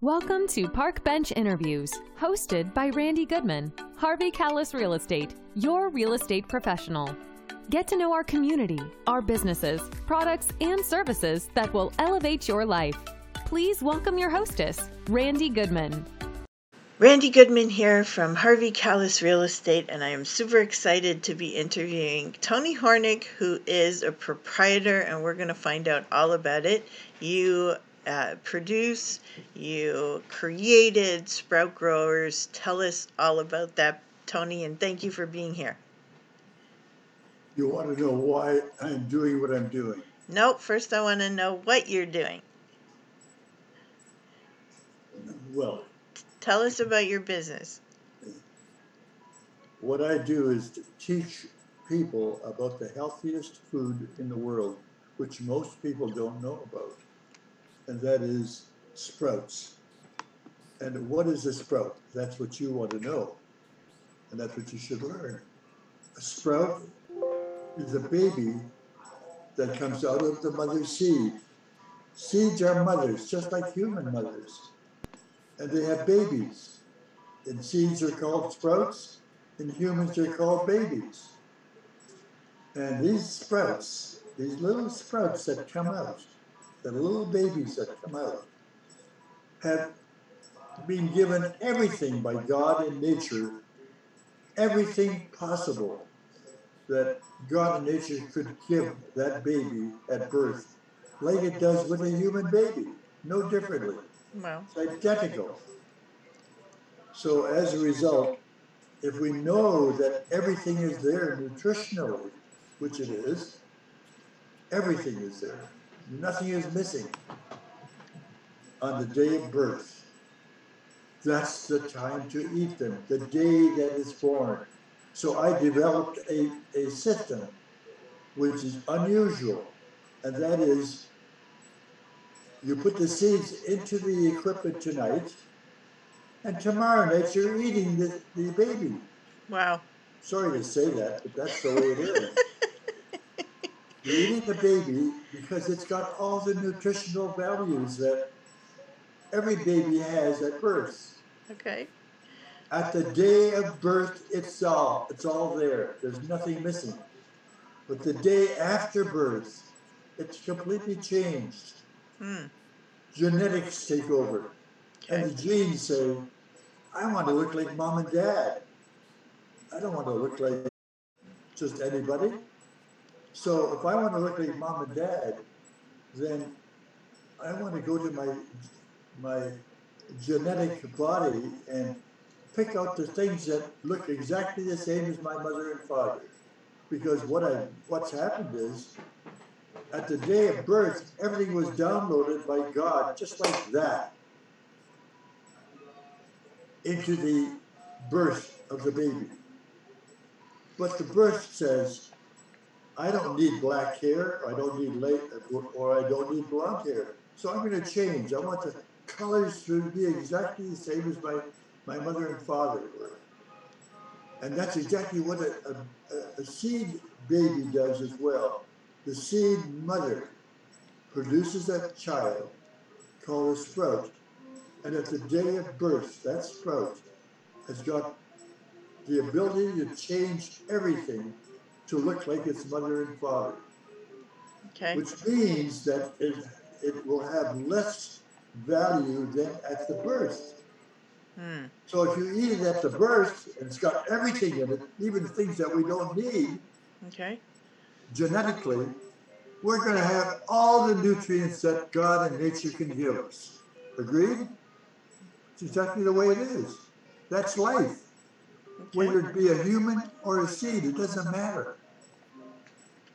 Welcome to Park Bench Interviews, hosted by Randy Goodman, Harvey Kalles Real Estate, your real estate professional. Get to know our community, our businesses, products, and services that will elevate your life. Please welcome your hostess, Randy Goodman. Randy Goodman here from Harvey Kalles Real Estate, and I am super excited to be interviewing Tony Hornick, who is a proprietor, and we're going to find out all about it. You uh, produce, you created Sprout Growers. Tell us all about that, Tony, and thank you for being here. You want to know why I'm doing what I'm doing? Nope, first I want to know what you're doing. Well, Tell us about your business. what I do is to teach people about the healthiest food in the world, which most people don't know about, and that is sprouts. And what is a sprout? That's what you want to know, and that's what you should learn. A sprout is a baby that comes out of the mother's seed. Seeds are mothers, just like human mothers. And they have babies. And seeds are called sprouts, and humans are called babies. And these sprouts, these little sprouts that come out, the little babies that come out, have been given everything by God and nature, everything possible that God and nature could give that baby at birth, like it does with a human baby, no differently. Well, It's identical. So as a result, if we know that everything is there nutritionally, which it is, everything is there. Nothing is missing on the day of birth. That's the time to eat them, the day that is born. So I developed a, a system which is unusual, and that is you put the seeds into the equipment tonight, and tomorrow night you're eating the, the baby. wow. Sorry to say that, but that's the way it is. Eating the baby because it's got all the nutritional values that every baby has at birth. Okay. At the day of birth, it's all it's all there. There's nothing missing. But the day after birth, it's completely changed. Hmm. Genetics take over. And the genes say, I want to look like mom and dad. I don't want to look like just anybody. So if I want to look like mom and dad, then I want to go to my my genetic body and pick out the things that look exactly the same as my mother and father. Because what I what's happened is at the day of birth, everything was downloaded by God just like that into the birth of the baby. But the birth says, I don't need black hair, I don't need light, or I don't need blonde hair. So I'm going to change. I want the colors to be exactly the same as my, my mother and father were. And that's exactly what a, a, a seed baby does as well. The seed mother produces a child called a sprout. And at the day of birth, that sprout has got the ability to change everything to look like its mother and father, Okay. which means that it, it will have less value than at the birth. Hmm. So if you eat it at the birth, and it's got everything in it, even things that we don't need Okay. genetically, we're going to have all the nutrients that God and nature can give us. Agreed? It's exactly the way it is. That's life. Whether it be a human or a seed, it doesn't matter.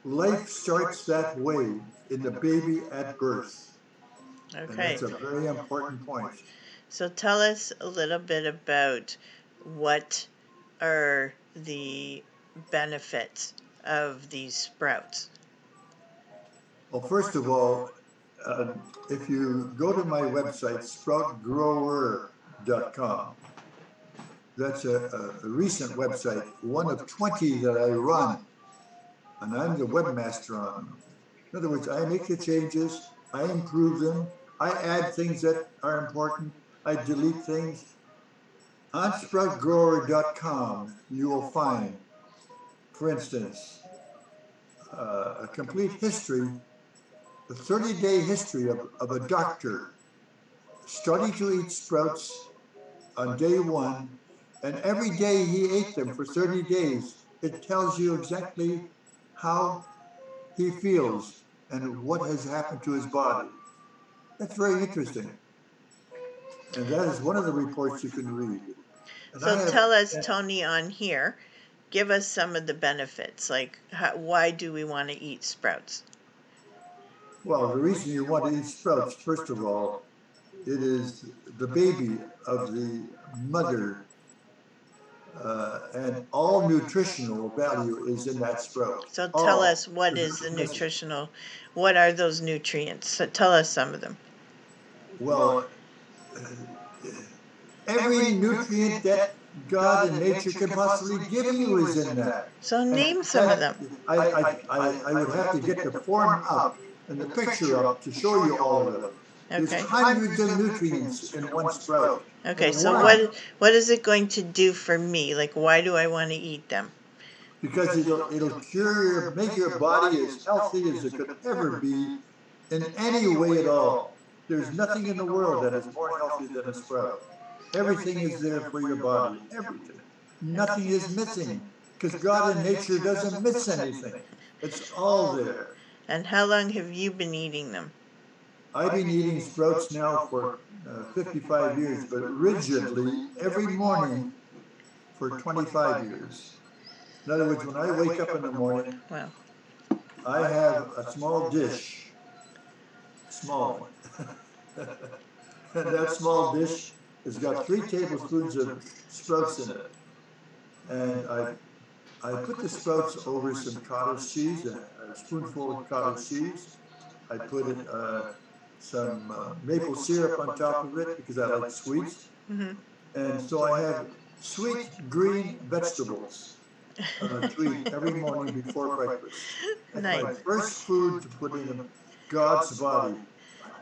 Life starts that way in the baby at birth. And that's a very important point. So tell us a little bit about what are the benefits of these sprouts. Well, first of all, uh, if you go to my website, sproutgrower.com, that's a, a, a recent website, one of 20 that I run, and I'm the webmaster on them. In other words, I make the changes, I improve them, I add things that are important, I delete things. On sproutgrower.com, you will find, for instance, uh, a complete history, the 30 day history of, of a doctor starting to eat sprouts on day one, and every day he ate them for 30 days. It tells you exactly how he feels and what has happened to his body. That's very interesting. And that is one of the reports you can read. And So have- tell us, Tony, on here, give us some of the benefits. Like, how, why do we want to eat sprouts? Well, the reason you want to eat sprouts, first of all, it is the baby of the mother, uh, and all nutritional value is in that sprout. So tell All. us what is the nutritional, what are those nutrients? So tell us some of them. Well, every nutrient that God and nature can possibly give you is in that. So name some of them. I, I, I, I would have to get the form up and the picture up to show you all of them. There's Okay. nutrients in one sprout. Okay, so why? what what is it going to do for me? Like, why do I want to eat them? Because it'll, it'll cure your, make your body as healthy as it could ever be in any way at all. There's nothing in the world that is more healthy than a sprout. Everything is there for your body, everything. Nothing is missing, because God and nature doesn't miss anything. It's all there. And how long have you been eating them? I've been eating sprouts now for uh, 55 years, but rigidly every morning for 25 years. In other words, when I wake up in the morning, Wow. I have a small dish, small one. and that small dish has got three tablespoons of sprouts in it. And I, I put the sprouts over some cottage cheese, a a spoonful of cottage cheese. I put in, uh, some uh, maple syrup on top of it because I like sweets. hmm And so I have sweet green vegetables uh, to eat every morning before breakfast. That's my Nice. first food to put in God's body.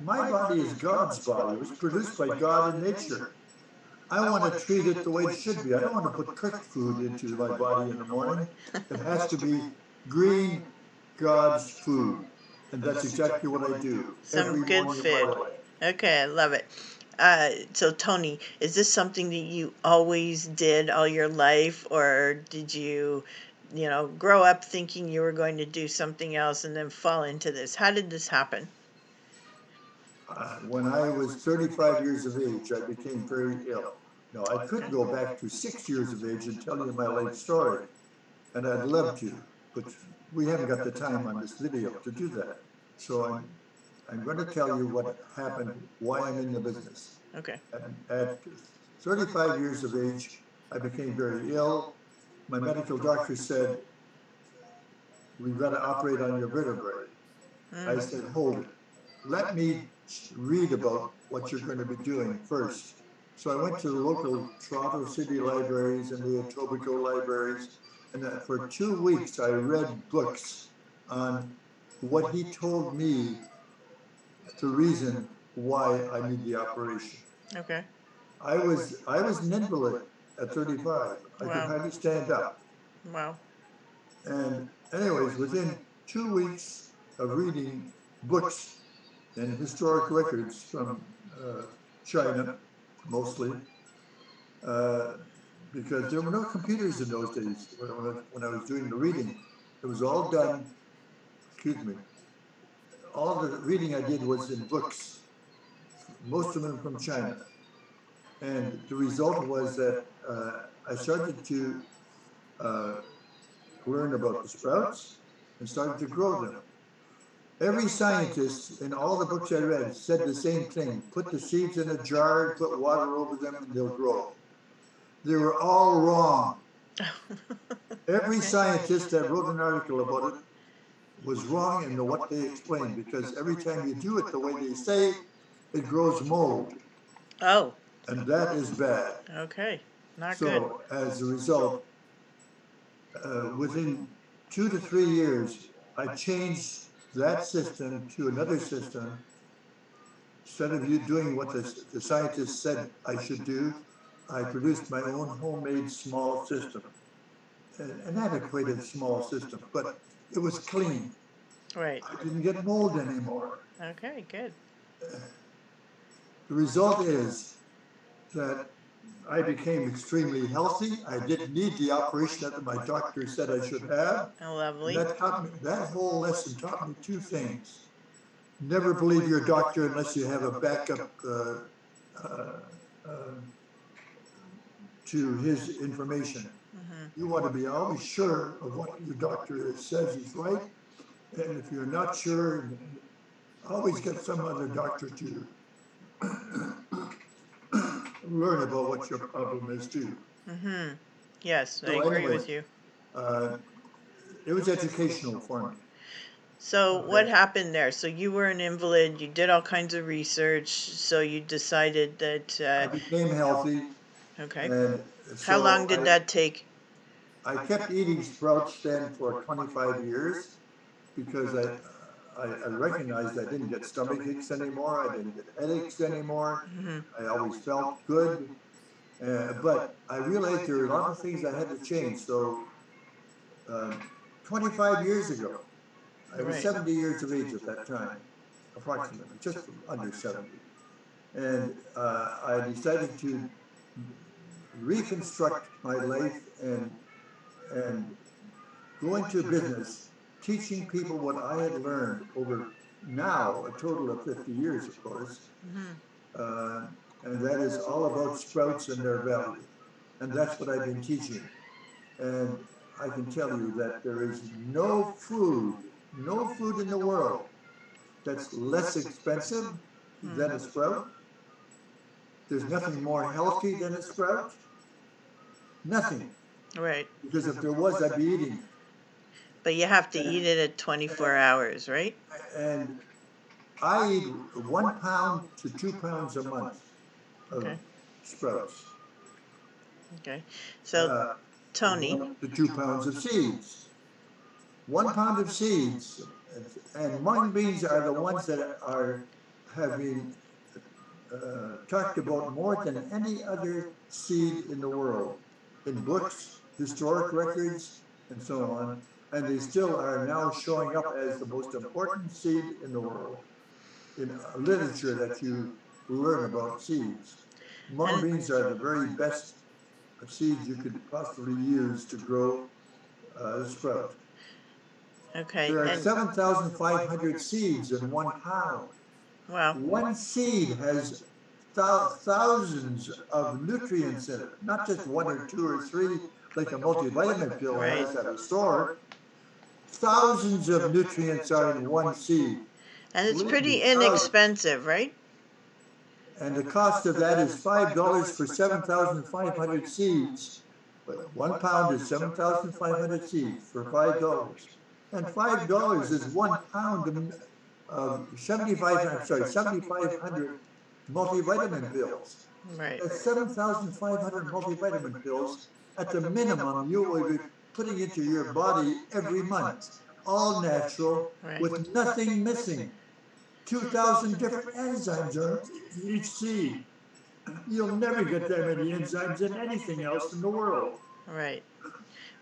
My body is God's body. It was produced by God and nature. I want to treat it the way it should be. I don't want to put cooked food into my body in the morning. It has to be green God's food. And that's exactly what I do. Some every good morning of my food. Okay, I love it. Uh, so Tony, is this something that you always did all your life, or did you, you know, grow up thinking you were going to do something else and then fall into this? How did this happen? Uh, when I was 35 years of age, I became very ill. Now, I could go back to six years of age and tell you my life story, and I'd love to, but we haven't got the time on this video to do that. So I'm, I'm going to tell you what happened, why I'm in the business. Okay. At, at 35 years of age, I became very ill. My medical doctor said, we've got to operate on your vertebrae. I Mm. said, hold it. Let me read about what you're going to be doing first. So I went to the local Toronto City libraries and the Etobicoke libraries, and uh, for two weeks I read books on what he told me the reason why I need the operation. Okay. I was I was an invalid at 35. I could hardly stand up. Wow. And anyways, within two weeks of reading books and historic records from uh, China, mostly, uh, because there were no computers in those days when, I- when I was doing the reading. It was all done, excuse me, all the reading I did was in books, most of them from China. And the result was that uh, I started to uh, learn about the sprouts and started to grow them. Every scientist in all the books I read said the same thing. Put the seeds in a jar, put water over them, and they'll grow. They were all wrong. Every scientist that wrote an article about it was wrong in what they explained because every time you do it the way they say, it grows mold, Oh, and that is bad. okay. Not good. So as a result, uh, within two to three years, I changed that system to another system instead of you doing what the, the scientists said I should do, I produced my own homemade small system. An an antiquated small system, but it was clean. Right. I didn't get mold anymore. Okay, good. The result is that I became extremely healthy. I didn't need the operation that my doctor said I should have. Oh, lovely. That taught me, that whole lesson taught me two things. Never believe your doctor unless you have a backup, uh, uh, um, to his information. You want to be always sure of what your doctor says is right. And if you're not sure, always get some other doctor to learn about what your problem is too. Mm-hmm. Yes, I So agree anyway. with you. Uh, It was educational for me. So what Okay. happened there? So you were an invalid. You did all kinds of research. So you decided that. I Uh, became healthy okay. and. How so long did I- that take? I kept eating sprouts then for twenty-five years because I, I, I recognized I didn't get stomach aches anymore, I didn't get headaches anymore. hmm I always felt good. Uh, but I realized there were a lot of things I had to change, so, um, twenty-five years ago, I was Right. seventy years of age at that time, approximately, just under seventy. And, uh, I decided to reconstruct my life and, and go into business, teaching people what I had learned over now, a total of fifty years, of course. hmm Uh, and that is all about sprouts and their value. And that's what I've been teaching. And I can tell you that there is no food, no food in the world that's less expensive than a sprout. There's nothing more healthy than a sprout. Nothing, Right. because if there was, I'd be eating it. But you have to eat it at 24 hours, right? And I eat one pound to two pounds a month of Okay. sprouts. Okay. So Uh, Tony, to two pounds of seeds. One pound of seeds, and mung beans are the ones that are, have been uh, talked about more than any other seed in the world, in books, historic records, and so on. And they still are now showing up as the most important seed in the world, in literature that you learn about seeds. Mung beans are the very best seeds you could possibly use to grow uh, a sprout. okay. There are 7,500 seeds in one pound. Wow. One seed has thou- thousands of nutrients in it, not just one or two or three like a multivitamin pill has at a store. Thousands of nutrients are in one seed. And it's pretty inexpensive, right? And the cost of that is five dollars for seven thousand five hundred seeds. But one pound is seven thousand five hundred seeds for five dollars. And five dollars is one pound of, of seventy-five, I'm sorry, seventy-five hundred multivitamin pills. Right. That's seven thousand five hundred multivitamin pills at the minimum you will be putting into your body every month. All natural, Right. with nothing missing. Two thousand different enzymes on each seed. You'll never get that many enzymes in anything else in the world. Right.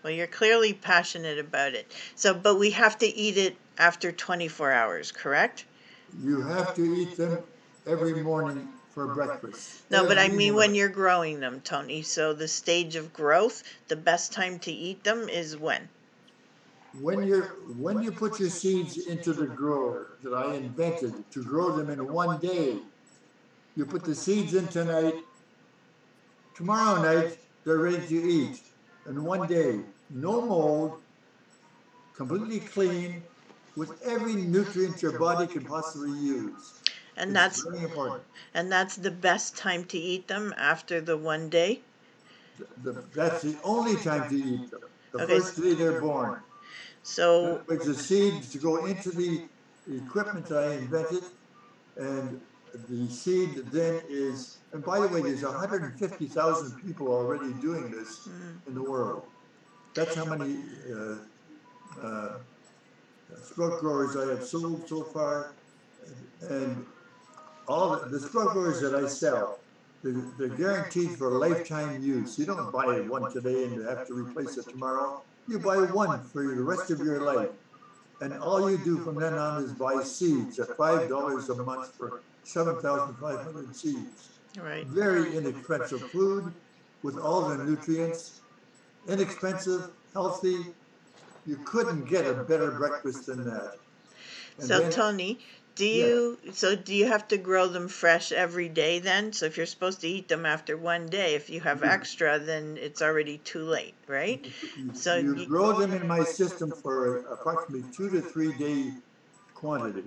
Well, you're clearly passionate about it. So, but we have to eat it after 24 hours, correct? You have to eat them every morning for breakfast. No, but I mean when you're growing them, Tony. So the stage of growth, the best time to eat them is when? When you're, when you put your seeds into the grower that I invented to grow them in one day, you put the seeds in tonight, tomorrow night, they're ready to eat in one day. No mold, completely clean, with every nutrient your body can possibly use. And It's that's Very important. and that's the best time to eat them after the one day. The- That's the only time to eat them, the Okay. first day they're born. So Which the seeds to go into the equipment that I invented, and the seed then is, and by the way, there's hundred and fifty thousand people already doing this mm, in the world. That's how many, uh, uh, growers I have sold so far, and all the, the growers that I sell, they're, they're guaranteed for lifetime use. You don't buy one today and you have to replace it tomorrow. You buy one for the rest of your life. And all you do from then on is buy seeds at five dollars a month for seven thousand five hundred seeds. Right. Very inexpensive food with all the nutrients, inexpensive, healthy. You couldn't get a better breakfast than that. And So then- Tony, do Yeah. you so do you have to grow them fresh every day then? So if you're supposed to eat them after one day, if you have Mhm. extra, then it's already too late, right? You- So you you- grow them in my system for approximately two to three day quantity.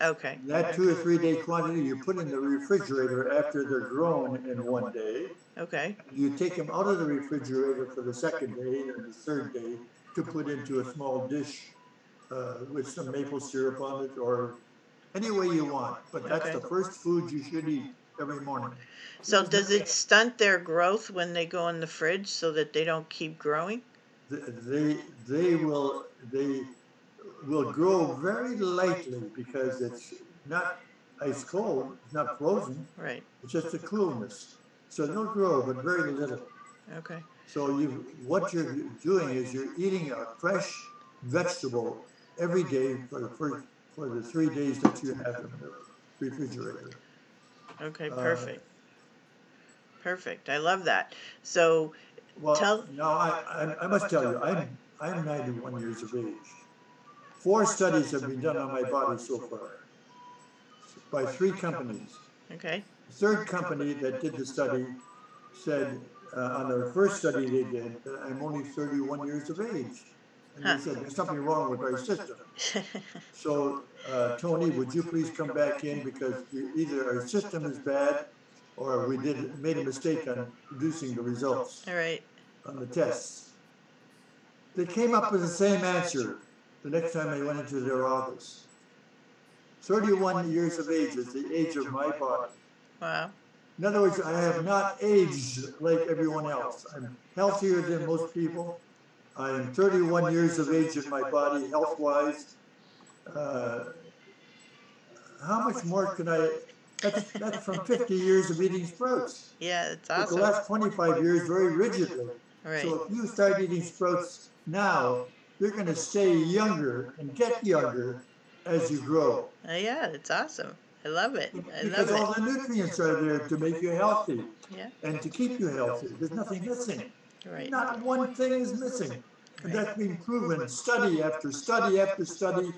Okay. That two or three day quantity you put in the refrigerator after they're grown in one day. Okay. You take them out of the refrigerator for the second day and the third day to put into a small dish uh, with some maple syrup on it or any way you want. But that's the first food you should eat every morning. So does it stunt their growth when they go in the fridge so that they don't keep growing? Th- They, they will, they will grow very lightly because it's not ice cold, it's not frozen, Right. it's just a coolness. So they'll grow, but very little. Okay. So you, what you're doing is you're eating a fresh vegetable every day for the first, for the three days that you have in the refrigerator. Okay. Uh, Perfect. Perfect. I love that. So Well, Tell- No, I, I, I must tell you, I'm, I'm ninety-one years of age. Four studies have been done on my body so far by three companies. okay. The third company that did the study said, uh, on their first study they did, I'm only thirty-one years of age. And they said, there's something wrong with our system. So, uh, Tony, would you please come back in because e- either our system is bad or we did, made a mistake on producing the results All right. on the tests. They came up with the same answer the next time I went into their office. Thirty-one years of age is the age of my body. Wow. In other words, I have not aged like everyone else. I'm healthier than most people. I am thirty-one years of age in my body, health-wise. Uh, How much more can I, that's, that's from fifty years of eating sprouts. Yeah, it's awesome. But the last twenty-five years very rigidly. Right. So if you start eating sprouts now, you're gonna stay younger and get younger as you grow. Uh, yeah, it's awesome. I love it. I Because love all the nutrients are there to make you healthy. Yeah. and to keep you healthy. There's nothing missing. Right. Not one thing is missing. And that's been proven study after study after study,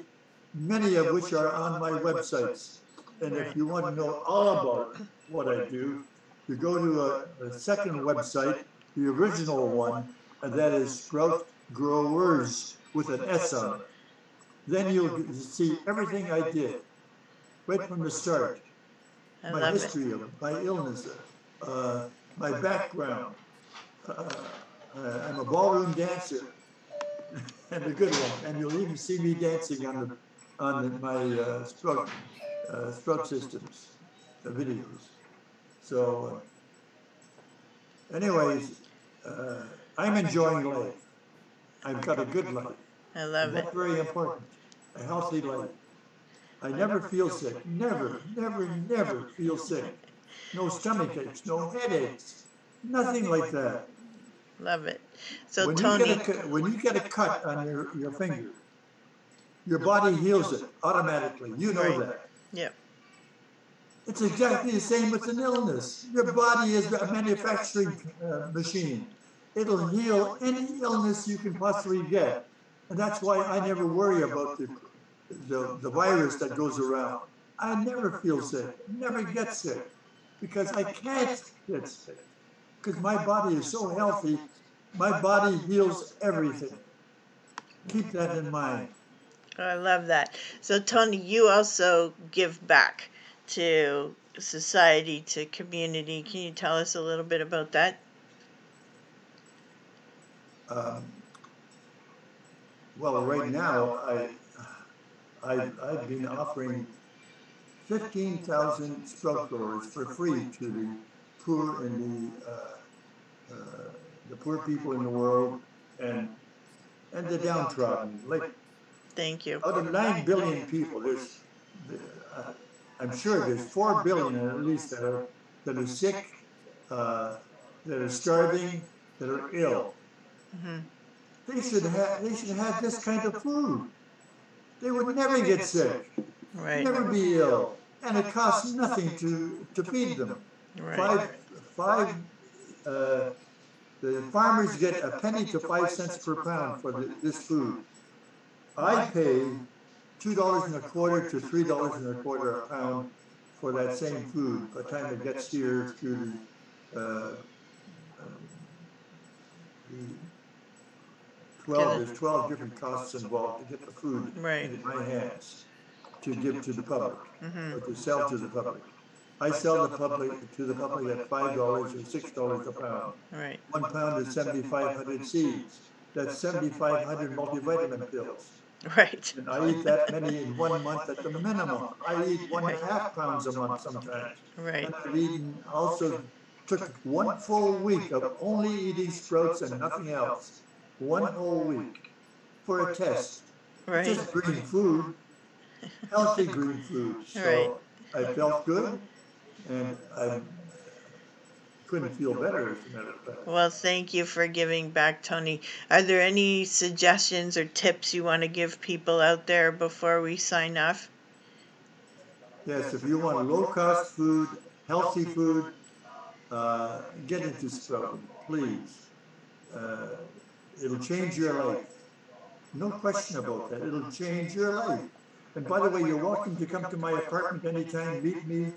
many of which are on my websites. And if you want to know all about what I do, you go to a, a second website, the original one, and that is Sprout Growers with an S on it. Then you'll see everything I did, right from the start. I My history of my illness, uh, my background. Uh, uh, I'm a ballroom dancer, and a good one. And you'll even see me dancing on the on the, my uh, stroke uh, stroke systems uh, videos. So, uh, anyways, uh, I'm enjoying life. I've got a good life. I love And it. That's very important. A healthy life. I never feel sick. Never, never, never feel sick. No stomach aches, no headaches, nothing like that. Love it. So when Tony, you get a, when you get a cut on your, your finger, your body heals it automatically. You know that. Yep. It's exactly the same with an illness. Your body is a manufacturing uh, machine. It'll heal any illness you can possibly get. And that's why I never worry about the, the, the virus that goes around. I never feel sick, never get sick, because I can't get sick. Because my body is so healthy, my body heals everything. Keep that in mind. I love that. So Tony, you also give back to society, to community. Can you tell us a little bit about that? Um, Well, right now, I, I, I've been offering fifteen thousand sprout growers for free to the poor and the, uh, uh, the poor people in the world and, and the downtrodden. Like, Thank you. out of nine billion people, there's, uh, I'm sure there's four billion at least that are, that are sick, uh, that are starving, that are ill. Mhm. They should have, they should have this kind of food. They would never get sick, Right. never be ill, and it costs nothing to, to feed them. Right. Five, five, uh, the farmers get a penny to five cents per pound for the, this food. I pay two dollars and a quarter to three dollars and a quarter a pound for that same food by the time it gets here through the, uh, um, the twelve, there's twelve different costs involved to get the food Right. into my hands to give to the public, Mhm. or to sell to the public. I sell the public, to the public at five dollars or six dollars a pound. Right. One pound is seventy-five hundred seeds. That's seventy-five hundred multivitamin pills. Right. And I eat that many in one month at the minimum. I eat one and a half pounds a month sometimes. Right. And I've eaten, also took one full week of only eating sprouts and nothing else. One whole week for a test. Right. Just green food, healthy green food. So I felt good and I couldn't feel better as a matter of fact. Well, thank you for giving back, Tony. Are there any suggestions or tips you want to give people out there before we sign off? Yes, if you want low-cost food, healthy food, uh, get into sprouting, please. Uh, It'll change your life. No question about that. It'll change your life. And by the way, you're welcome to come to my apartment anytime, meet me.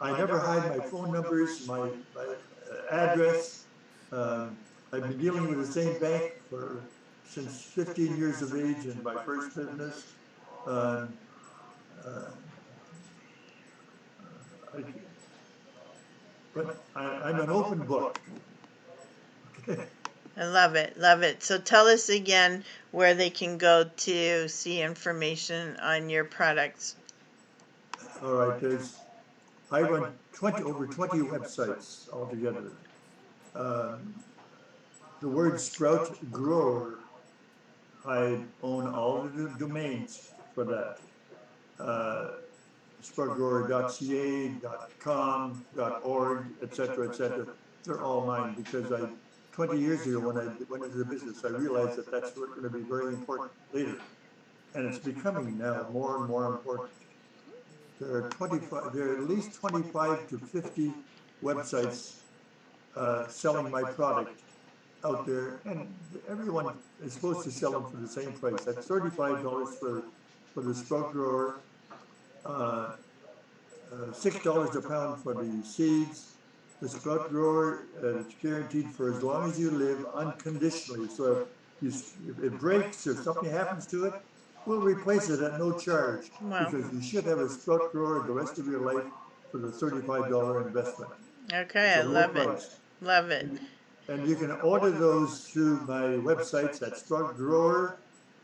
I never hide my phone numbers, my, my uh, address. Um, I've been dealing with the same bank for, since fifteen years of age in my first business. Um, uh, I- But I, I'm an open book. I love it, love it. So tell us again where they can go to see information on your products. All right, there's, I run twenty, over twenty websites altogether. Um, The word sprout grower, I own all the domains for that. Uh, Sproutgrower.ca, .com, .org, et cetera, et cetera. They're all mine because I, twenty years ago, when I went into the business, I realized that that's going to be very important later. And it's becoming now more and more important. There are twenty-five, there are at least twenty-five to fifty websites uh, selling my product out there, and everyone is supposed to sell them for the same price. That's thirty-five dollars for, for the sprout grower, uh, uh, six dollars a pound for the seeds. The sprout grower, uh, it's guaranteed for as long as you live unconditionally. So if you, if it breaks or something happens to it, we'll replace it at no charge. Wow. Because you should have a sprout grower the rest of your life for the thirty-five dollar investment. Okay, I It's a low love it, love it. And you can order those through my websites at Sprout Grower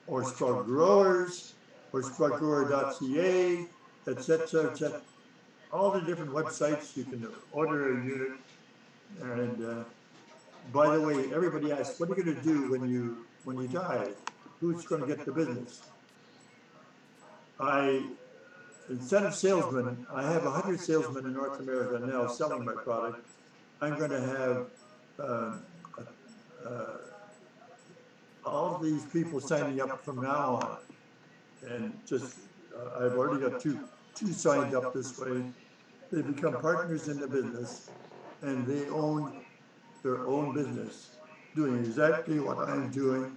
or Sprout Growers or sproutgrower.ca, et cetera, et cetera. All the different websites, you can order a unit. And, uh, by the way, everybody asks, what are you gonna do when you, when you die? Who's gonna get the business? I, instead of salesmen, I have hundred salesmen in North America now selling my product. I'm gonna have um, uh, all these people signing up from now on. And just, uh, I've already got two, two signed up this way. They become partners in the business and they own their own business, doing exactly what I'm doing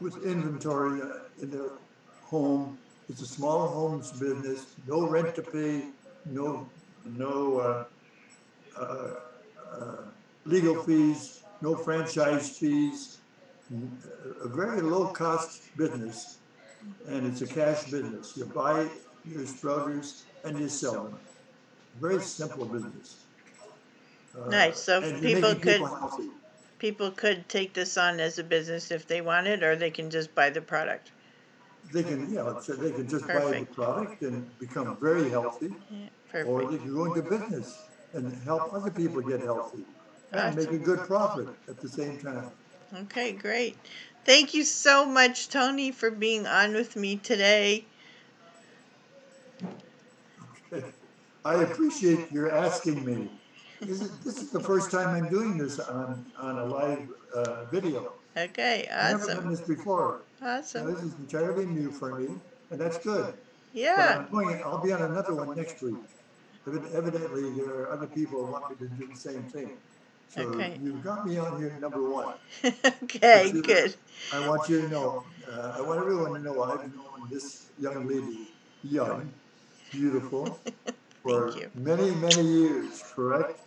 with inventory in their home. It's a small homes business, no rent to pay, no, no, uh, uh, uh, legal fees, no franchise fees, a very low-cost business, and it's a cash business. You buy your sprouters and you sell them. Very simple business. Uh, Nice, so and you're people making could- healthy. People could take this on as a business if they wanted, or they can just buy the product. They can, yeah, so they can just buy the Perfect. product and become very healthy, Yeah, or Perfect. they can go into business and help other people get healthy and make a Awesome. good profit at the same time. Okay, great. Thank you so much, Tony, for being on with me today. I appreciate your asking me. This is, this is the first time I'm doing this on, on a live uh, video. Okay, I've never done awesome. this before. Awesome. this is entirely new for me, and that's good. But Yeah. I'm going, I'll be on another one next week. Evid- Evidently, there are other people who want me to do the same thing. So Okay. you've got me on here number one. okay, But you- good. I want you to know, uh, I want everyone to know I've known this young lady, young, beautiful, for Thank you. many, many years, correct?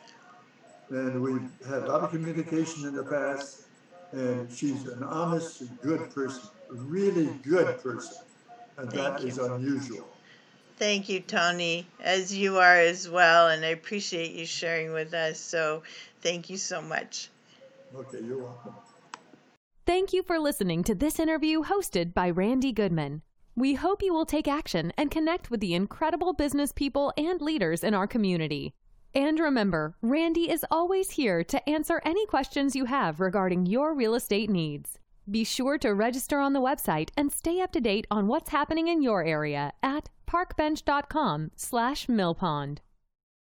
And we've had a lot of communication in the past, and she's an honest, good person, a really good person. And that Thank is unusual. Thank you, Tony, as you are as well, and I appreciate you sharing with us. So, thank you so much. Okay, you're welcome. Thank you for listening to this interview hosted by Randy Goodman. We hope you will take action and connect with the incredible business people and leaders in our community. And remember, Randy is always here to answer any questions you have regarding your real estate needs. Be sure to register on the website and stay up to date on what's happening in your area at parkbench.com slash millpond.